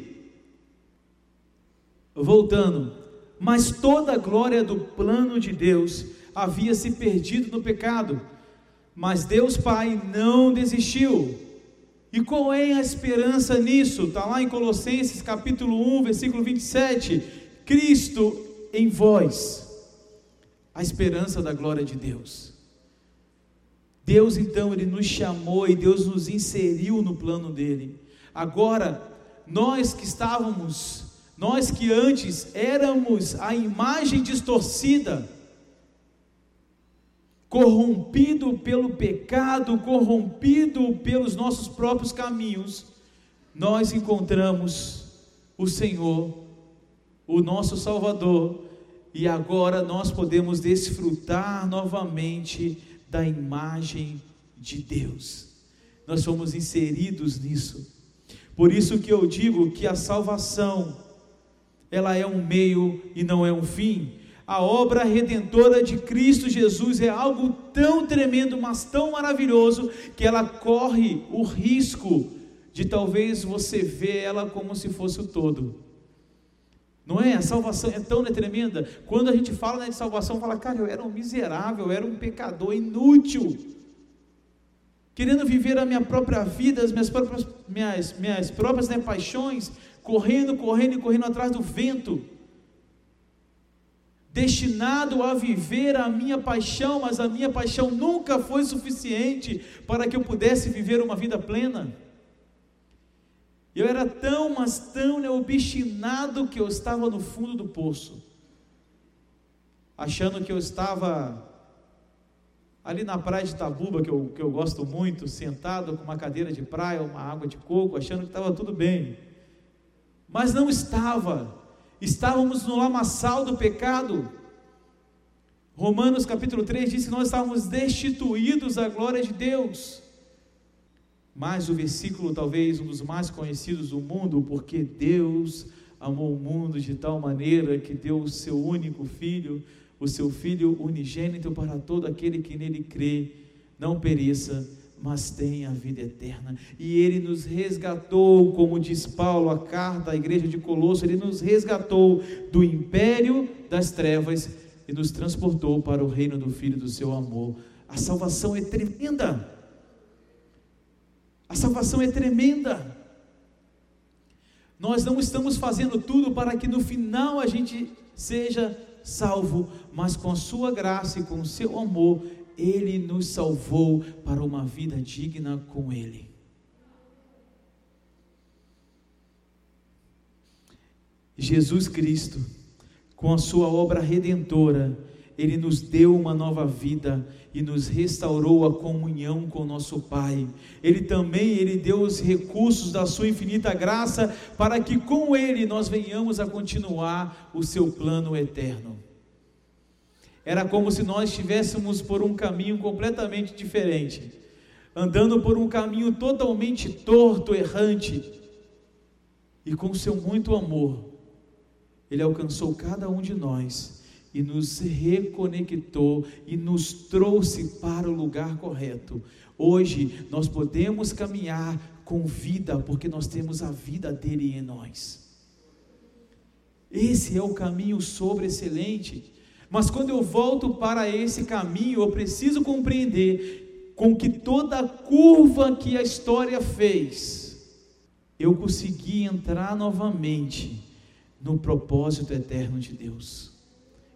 S2: Voltando, mas toda a glória do plano de Deus havia se perdido no pecado mas Deus Pai não desistiu. E qual é a esperança nisso? Está lá em Colossenses capítulo 1, versículo 27. Cristo em vós, a esperança da glória de Deus. Deus então, Ele nos chamou e Deus nos inseriu no plano dele. Agora, nós que estávamos, nós que antes éramos a imagem distorcida, corrompido pelo pecado, corrompido pelos nossos próprios caminhos, nós encontramos o Senhor, o nosso Salvador, e agora nós podemos desfrutar novamente da imagem de Deus. Nós fomos inseridos nisso. Por isso que eu digo que a salvação ela é um meio e não é um fim a obra redentora de Cristo Jesus é algo tão tremendo, mas tão maravilhoso, que ela corre o risco de talvez você ver ela como se fosse o todo. Não é? A salvação é tão tremenda. Quando a gente fala né, de salvação, fala, cara, eu era um miserável, eu era um pecador inútil, querendo viver a minha própria vida, as minhas próprias, minhas, minhas próprias né, paixões, correndo, correndo e correndo atrás do vento destinado a viver a minha paixão, mas a minha paixão nunca foi suficiente para que eu pudesse viver uma vida plena. Eu era tão, mas tão obstinado que eu estava no fundo do poço, achando que eu estava ali na praia de Tabuba, que eu, que eu gosto muito, sentado com uma cadeira de praia, uma água de coco, achando que estava tudo bem, mas não estava estávamos no lamaçal do pecado. Romanos capítulo 3 diz que nós estávamos destituídos da glória de Deus. Mas o versículo, talvez um dos mais conhecidos do mundo, porque Deus amou o mundo de tal maneira que deu o seu único filho, o seu filho unigênito para todo aquele que nele crê, não pereça, mas tem a vida eterna. E ele nos resgatou, como diz Paulo, a carta à igreja de Colosso, ele nos resgatou do império das trevas e nos transportou para o reino do filho do seu amor. A salvação é tremenda. A salvação é tremenda. Nós não estamos fazendo tudo para que no final a gente seja salvo, mas com a sua graça e com o seu amor, ele nos salvou para uma vida digna com Ele. Jesus Cristo, com a Sua obra redentora, Ele nos deu uma nova vida e nos restaurou a comunhão com nosso Pai. Ele também ele deu os recursos da sua infinita graça para que com ele nós venhamos a continuar o seu plano eterno. Era como se nós estivéssemos por um caminho completamente diferente, andando por um caminho totalmente torto, errante. E com seu muito amor, ele alcançou cada um de nós e nos reconectou e nos trouxe para o lugar correto. Hoje nós podemos caminhar com vida, porque nós temos a vida dele em nós. Esse é o caminho sobre excelente. Mas quando eu volto para esse caminho, eu preciso compreender com que toda a curva que a história fez, eu consegui entrar novamente no propósito eterno de Deus.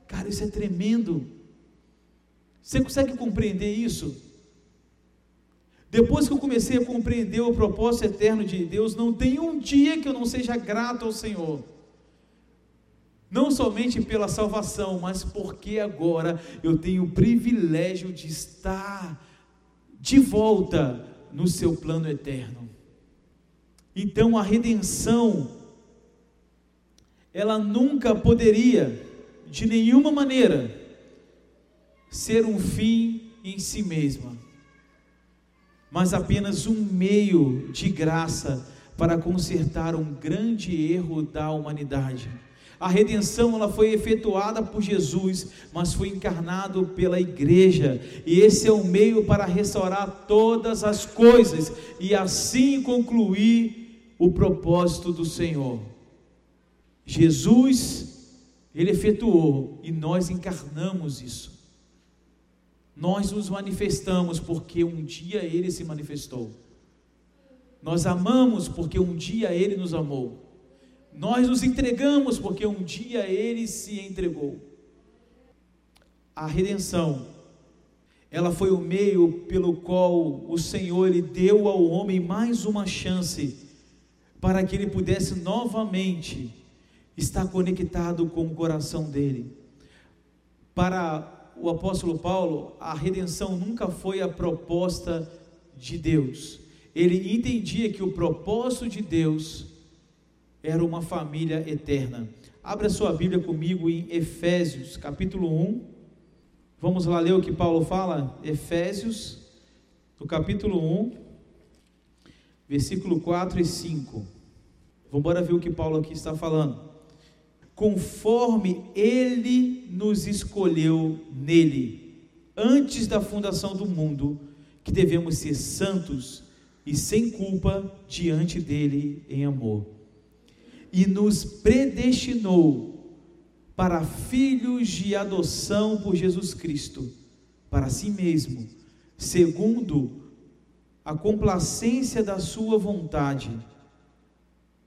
S2: Cara, isso é tremendo. Você consegue compreender isso? Depois que eu comecei a compreender o propósito eterno de Deus, não tem um dia que eu não seja grato ao Senhor. Não somente pela salvação, mas porque agora eu tenho o privilégio de estar de volta no seu plano eterno. Então a redenção, ela nunca poderia, de nenhuma maneira, ser um fim em si mesma, mas apenas um meio de graça para consertar um grande erro da humanidade. A redenção ela foi efetuada por Jesus, mas foi encarnado pela igreja, e esse é o meio para restaurar todas as coisas e assim concluir o propósito do Senhor. Jesus ele efetuou e nós encarnamos isso. Nós nos manifestamos porque um dia ele se manifestou. Nós amamos porque um dia ele nos amou. Nós nos entregamos porque um dia ele se entregou. A redenção, ela foi o meio pelo qual o Senhor ele deu ao homem mais uma chance para que ele pudesse novamente estar conectado com o coração dele. Para o apóstolo Paulo, a redenção nunca foi a proposta de Deus. Ele entendia que o propósito de Deus era uma família eterna. Abra sua Bíblia comigo em Efésios, capítulo 1. Vamos lá ler o que Paulo fala? Efésios, no capítulo 1, versículo 4 e 5. Vamos ver o que Paulo aqui está falando conforme Ele nos escolheu nele, antes da fundação do mundo, que devemos ser santos e sem culpa diante dele em amor. E nos predestinou para filhos de adoção por Jesus Cristo, para si mesmo, segundo a complacência da sua vontade.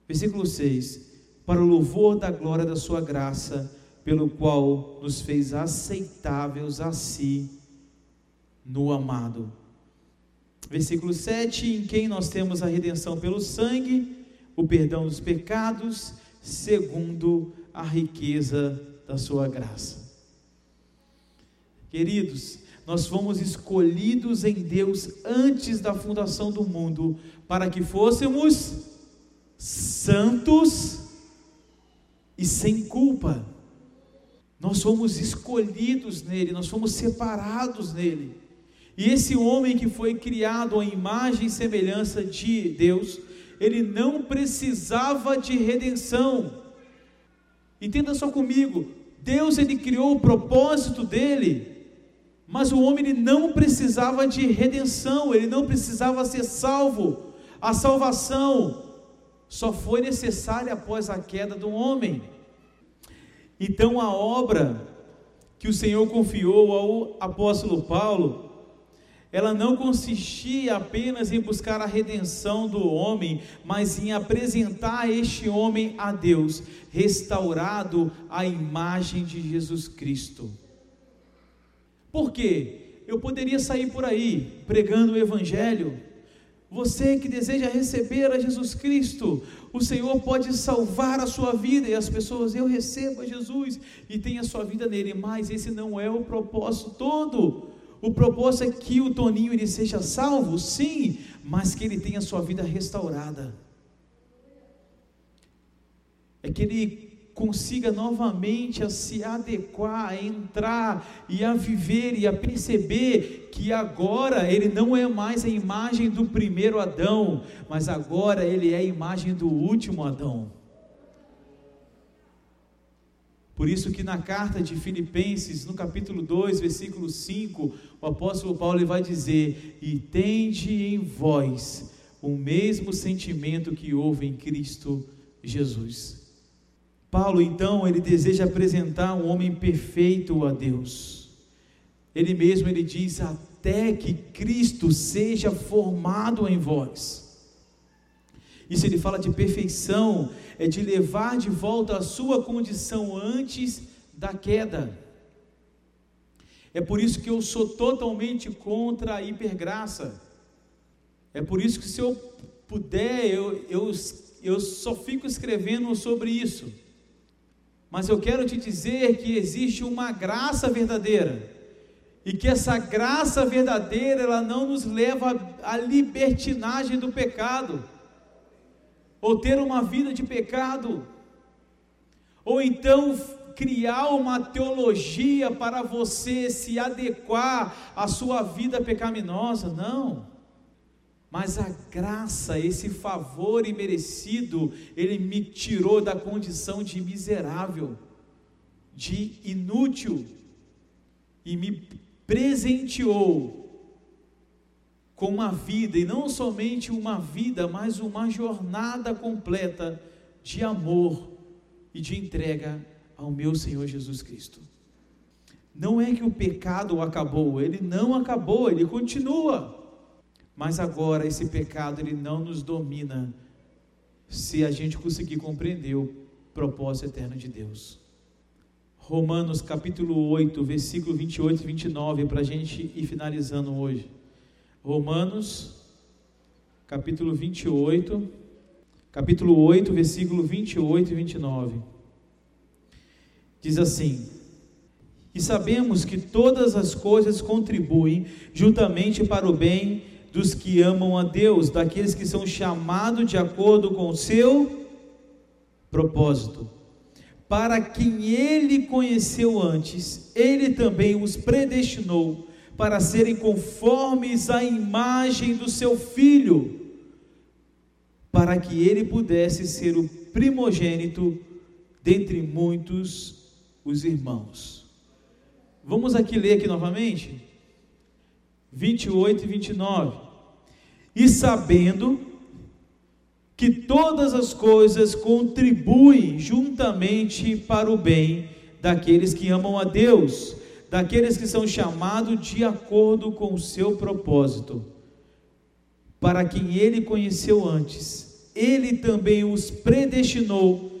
S2: Versículo 6 para o louvor da glória da sua graça, pelo qual nos fez aceitáveis a si no amado. Versículo 7: Em quem nós temos a redenção pelo sangue, o perdão dos pecados, segundo a riqueza da sua graça. Queridos, nós fomos escolhidos em Deus antes da fundação do mundo, para que fôssemos santos e sem culpa. Nós fomos escolhidos nele, nós fomos separados nele. E esse homem que foi criado à imagem e semelhança de Deus, ele não precisava de redenção. Entenda só comigo, Deus ele criou o propósito dele, mas o homem ele não precisava de redenção, ele não precisava ser salvo. A salvação só foi necessária após a queda do homem. Então a obra que o Senhor confiou ao apóstolo Paulo, ela não consistia apenas em buscar a redenção do homem, mas em apresentar este homem a Deus, restaurado à imagem de Jesus Cristo. Por quê? Eu poderia sair por aí pregando o Evangelho, você que deseja receber a Jesus Cristo, o Senhor pode salvar a sua vida e as pessoas, eu recebo a Jesus e tenho a sua vida nele, mas esse não é o propósito todo. O propósito é que o Toninho ele seja salvo, sim, mas que ele tenha a sua vida restaurada. É que ele consiga novamente a se adequar, a entrar e a viver e a perceber que agora ele não é mais a imagem do primeiro Adão, mas agora ele é a imagem do último Adão. Por isso que na carta de Filipenses, no capítulo 2, versículo 5, o apóstolo Paulo vai dizer: "E tende em vós o mesmo sentimento que houve em Cristo Jesus." Paulo, então, ele deseja apresentar um homem perfeito a Deus. Ele mesmo ele diz até que Cristo seja formado em vós. Isso ele fala de perfeição, é de levar de volta a sua condição antes da queda. É por isso que eu sou totalmente contra a hipergraça. É por isso que se eu puder, eu, eu, eu só fico escrevendo sobre isso Mas eu quero te dizer que existe uma graça verdadeira. E que essa graça verdadeira, ela não nos leva à libertinagem do pecado. Ou ter uma vida de pecado. Ou então criar uma teologia para você se adequar à sua vida pecaminosa. Não. Mas a graça, esse favor imerecido, ele me tirou da condição de miserável, de inútil, e me presenteou com uma vida, e não somente uma vida, mas uma jornada completa de amor e de entrega ao meu Senhor Jesus Cristo. Não é que o pecado acabou, ele não acabou, ele continua. Mas agora esse pecado ele não nos domina se a gente conseguir compreender o propósito eterno de Deus. Romanos capítulo 8, versículo 28 e 29, para a gente ir finalizando hoje. Romanos capítulo 28, capítulo 8, versículo 28 e 29. Diz assim: E sabemos que todas as coisas contribuem juntamente para o bem dos que amam a Deus, daqueles que são chamados de acordo com o seu propósito. Para quem ele conheceu antes, ele também os predestinou para serem conformes à imagem do seu filho, para que ele pudesse ser o primogênito dentre muitos os irmãos. Vamos aqui ler aqui novamente? 28 e 29. E sabendo que todas as coisas contribuem juntamente para o bem daqueles que amam a Deus, daqueles que são chamados de acordo com o seu propósito. Para quem ele conheceu antes, ele também os predestinou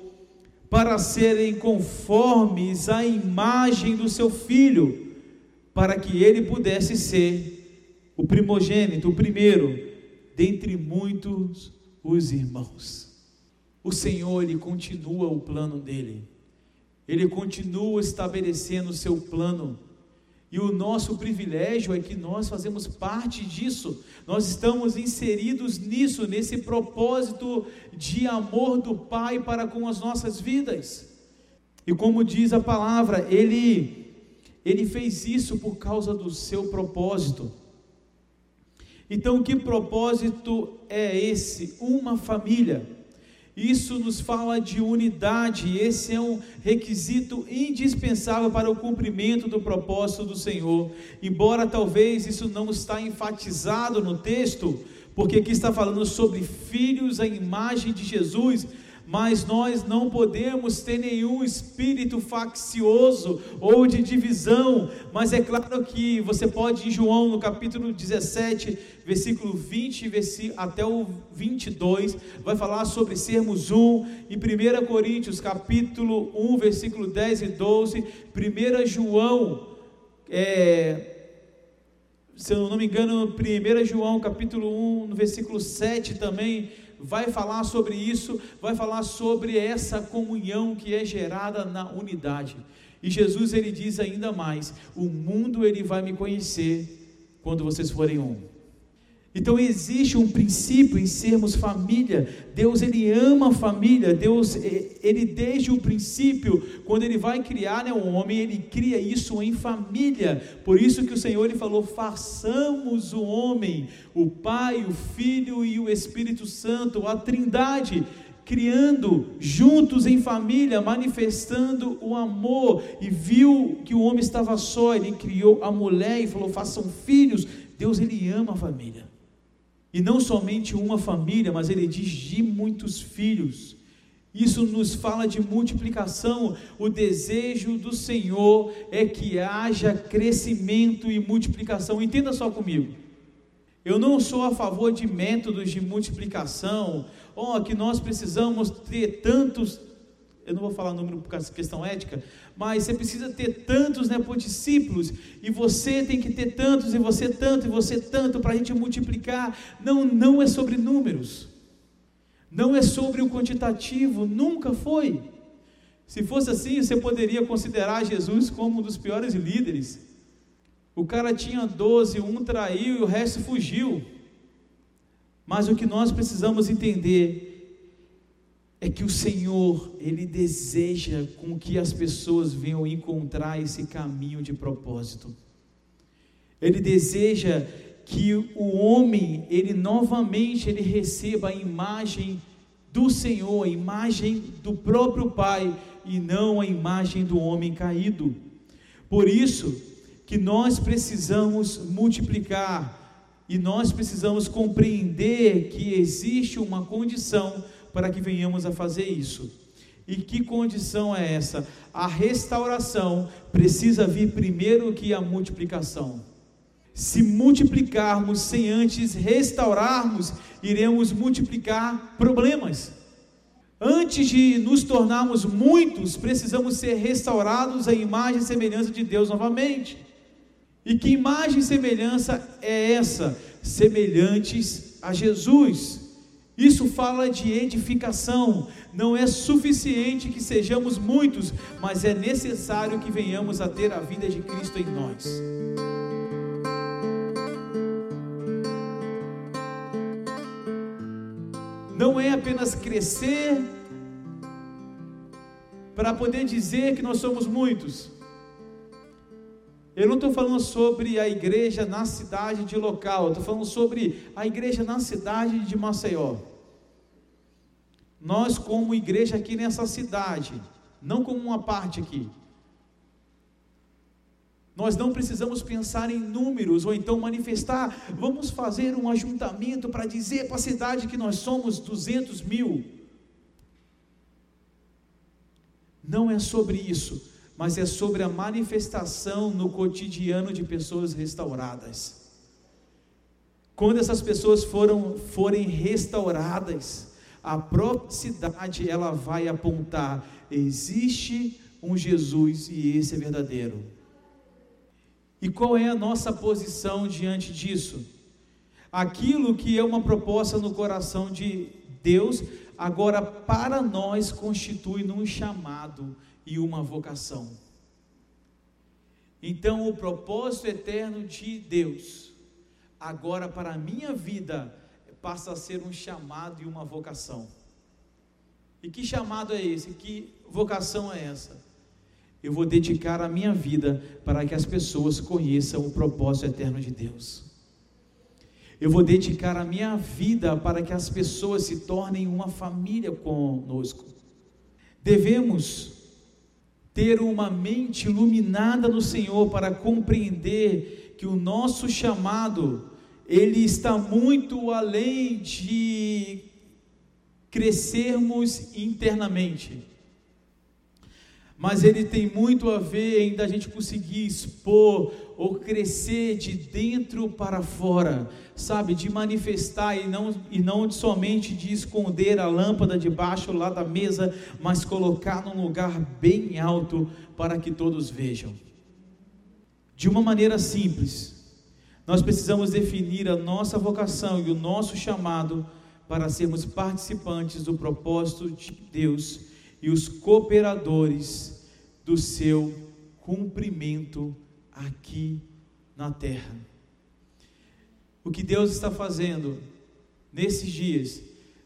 S2: para serem conformes à imagem do seu filho, para que ele pudesse ser o primogênito, o primeiro, dentre muitos os irmãos. O Senhor, Ele continua o plano dele, Ele continua estabelecendo o seu plano, e o nosso privilégio é que nós fazemos parte disso, nós estamos inseridos nisso, nesse propósito de amor do Pai para com as nossas vidas. E como diz a palavra, Ele, Ele fez isso por causa do seu propósito. Então, que propósito é esse? Uma família. Isso nos fala de unidade, esse é um requisito indispensável para o cumprimento do propósito do Senhor. Embora talvez isso não está enfatizado no texto, porque aqui está falando sobre filhos à imagem de Jesus, mas nós não podemos ter nenhum espírito faccioso ou de divisão, mas é claro que você pode em João no capítulo 17, versículo 20 até o 22, vai falar sobre sermos um, em 1 Coríntios capítulo 1, versículo 10 e 12, 1 João, é, se eu não me engano, 1 João capítulo 1, no versículo 7 também, vai falar sobre isso, vai falar sobre essa comunhão que é gerada na unidade. E Jesus ele diz ainda mais: o mundo ele vai me conhecer quando vocês forem um. Então existe um princípio em sermos família. Deus ele ama a família. Deus ele desde o princípio, quando ele vai criar né, um homem, ele cria isso em família. Por isso que o Senhor ele falou: "Façamos o homem, o Pai, o Filho e o Espírito Santo, a Trindade" criando juntos em família, manifestando o amor, e viu que o homem estava só, ele criou a mulher e falou: façam filhos. Deus ele ama a família. E não somente uma família, mas ele diz de muitos filhos. Isso nos fala de multiplicação. O desejo do Senhor é que haja crescimento e multiplicação. Entenda só comigo. Eu não sou a favor de métodos de multiplicação, oh, que nós precisamos ter tantos eu não vou falar número por causa questão ética, mas você precisa ter tantos né, por discípulos, e você tem que ter tantos, e você tanto, e você tanto, para a gente multiplicar. Não, não é sobre números, não é sobre o quantitativo, nunca foi. Se fosse assim, você poderia considerar Jesus como um dos piores líderes. O cara tinha 12, um traiu e o resto fugiu. Mas o que nós precisamos entender é que o Senhor, Ele deseja com que as pessoas venham encontrar esse caminho de propósito. Ele deseja que o homem, ele novamente ele receba a imagem do Senhor, a imagem do próprio Pai e não a imagem do homem caído. Por isso que nós precisamos multiplicar e nós precisamos compreender que existe uma condição para que venhamos a fazer isso. E que condição é essa? A restauração precisa vir primeiro que a multiplicação. Se multiplicarmos sem antes restaurarmos, iremos multiplicar problemas. Antes de nos tornarmos muitos, precisamos ser restaurados à imagem e semelhança de Deus novamente. E que imagem e semelhança é essa? Semelhantes a Jesus. Isso fala de edificação. Não é suficiente que sejamos muitos, mas é necessário que venhamos a ter a vida de Cristo em nós. Não é apenas crescer para poder dizer que nós somos muitos. Eu não estou falando sobre a igreja na cidade de local, estou falando sobre a igreja na cidade de Maceió. Nós, como igreja aqui nessa cidade, não como uma parte aqui, nós não precisamos pensar em números ou então manifestar, vamos fazer um ajuntamento para dizer para a cidade que nós somos 200 mil. Não é sobre isso mas é sobre a manifestação no cotidiano de pessoas restauradas. Quando essas pessoas foram, forem restauradas, a própria cidade ela vai apontar: existe um Jesus e esse é verdadeiro. E qual é a nossa posição diante disso? Aquilo que é uma proposta no coração de Deus, agora para nós constitui num chamado e uma vocação. Então, o propósito eterno de Deus, agora para a minha vida, passa a ser um chamado e uma vocação. E que chamado é esse? Que vocação é essa? Eu vou dedicar a minha vida para que as pessoas conheçam o propósito eterno de Deus. Eu vou dedicar a minha vida para que as pessoas se tornem uma família conosco. Devemos ter uma mente iluminada no Senhor para compreender que o nosso chamado ele está muito além de crescermos internamente. Mas ele tem muito a ver em da gente conseguir expor ou crescer de dentro para fora, sabe, de manifestar e não, e não somente de esconder a lâmpada debaixo lá da mesa, mas colocar num lugar bem alto para que todos vejam. De uma maneira simples, nós precisamos definir a nossa vocação e o nosso chamado para sermos participantes do propósito de Deus e os cooperadores do seu cumprimento aqui na terra. O que Deus está fazendo nesses dias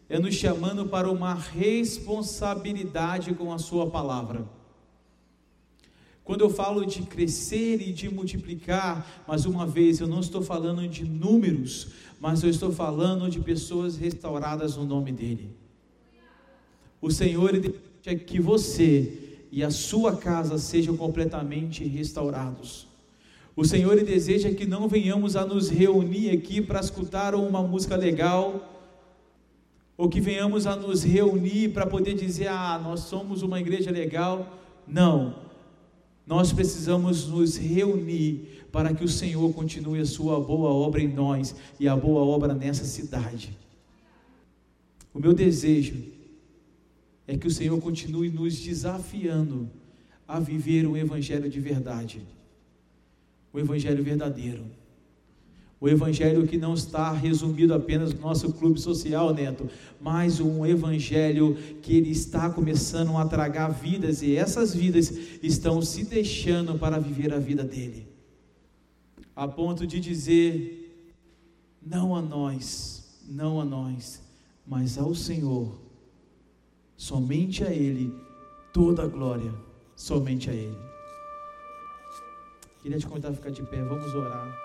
S2: é nos chamando para uma responsabilidade com a Sua palavra. Quando eu falo de crescer e de multiplicar, mais uma vez, eu não estou falando de números, mas eu estou falando de pessoas restauradas no nome dEle. O Senhor deseja que você e a sua casa sejam completamente restaurados. O Senhor deseja que não venhamos a nos reunir aqui para escutar uma música legal, ou que venhamos a nos reunir para poder dizer, ah, nós somos uma igreja legal. Não, nós precisamos nos reunir para que o Senhor continue a sua boa obra em nós e a boa obra nessa cidade. O meu desejo é que o Senhor continue nos desafiando a viver um evangelho de verdade o Evangelho verdadeiro. O evangelho que não está resumido apenas no nosso clube social, Neto, mas um evangelho que ele está começando a tragar vidas e essas vidas estão se deixando para viver a vida dele. A ponto de dizer: não a nós, não a nós, mas ao Senhor, Somente a Ele toda a glória, somente a Ele. Queria te convidar a ficar de pé, vamos orar.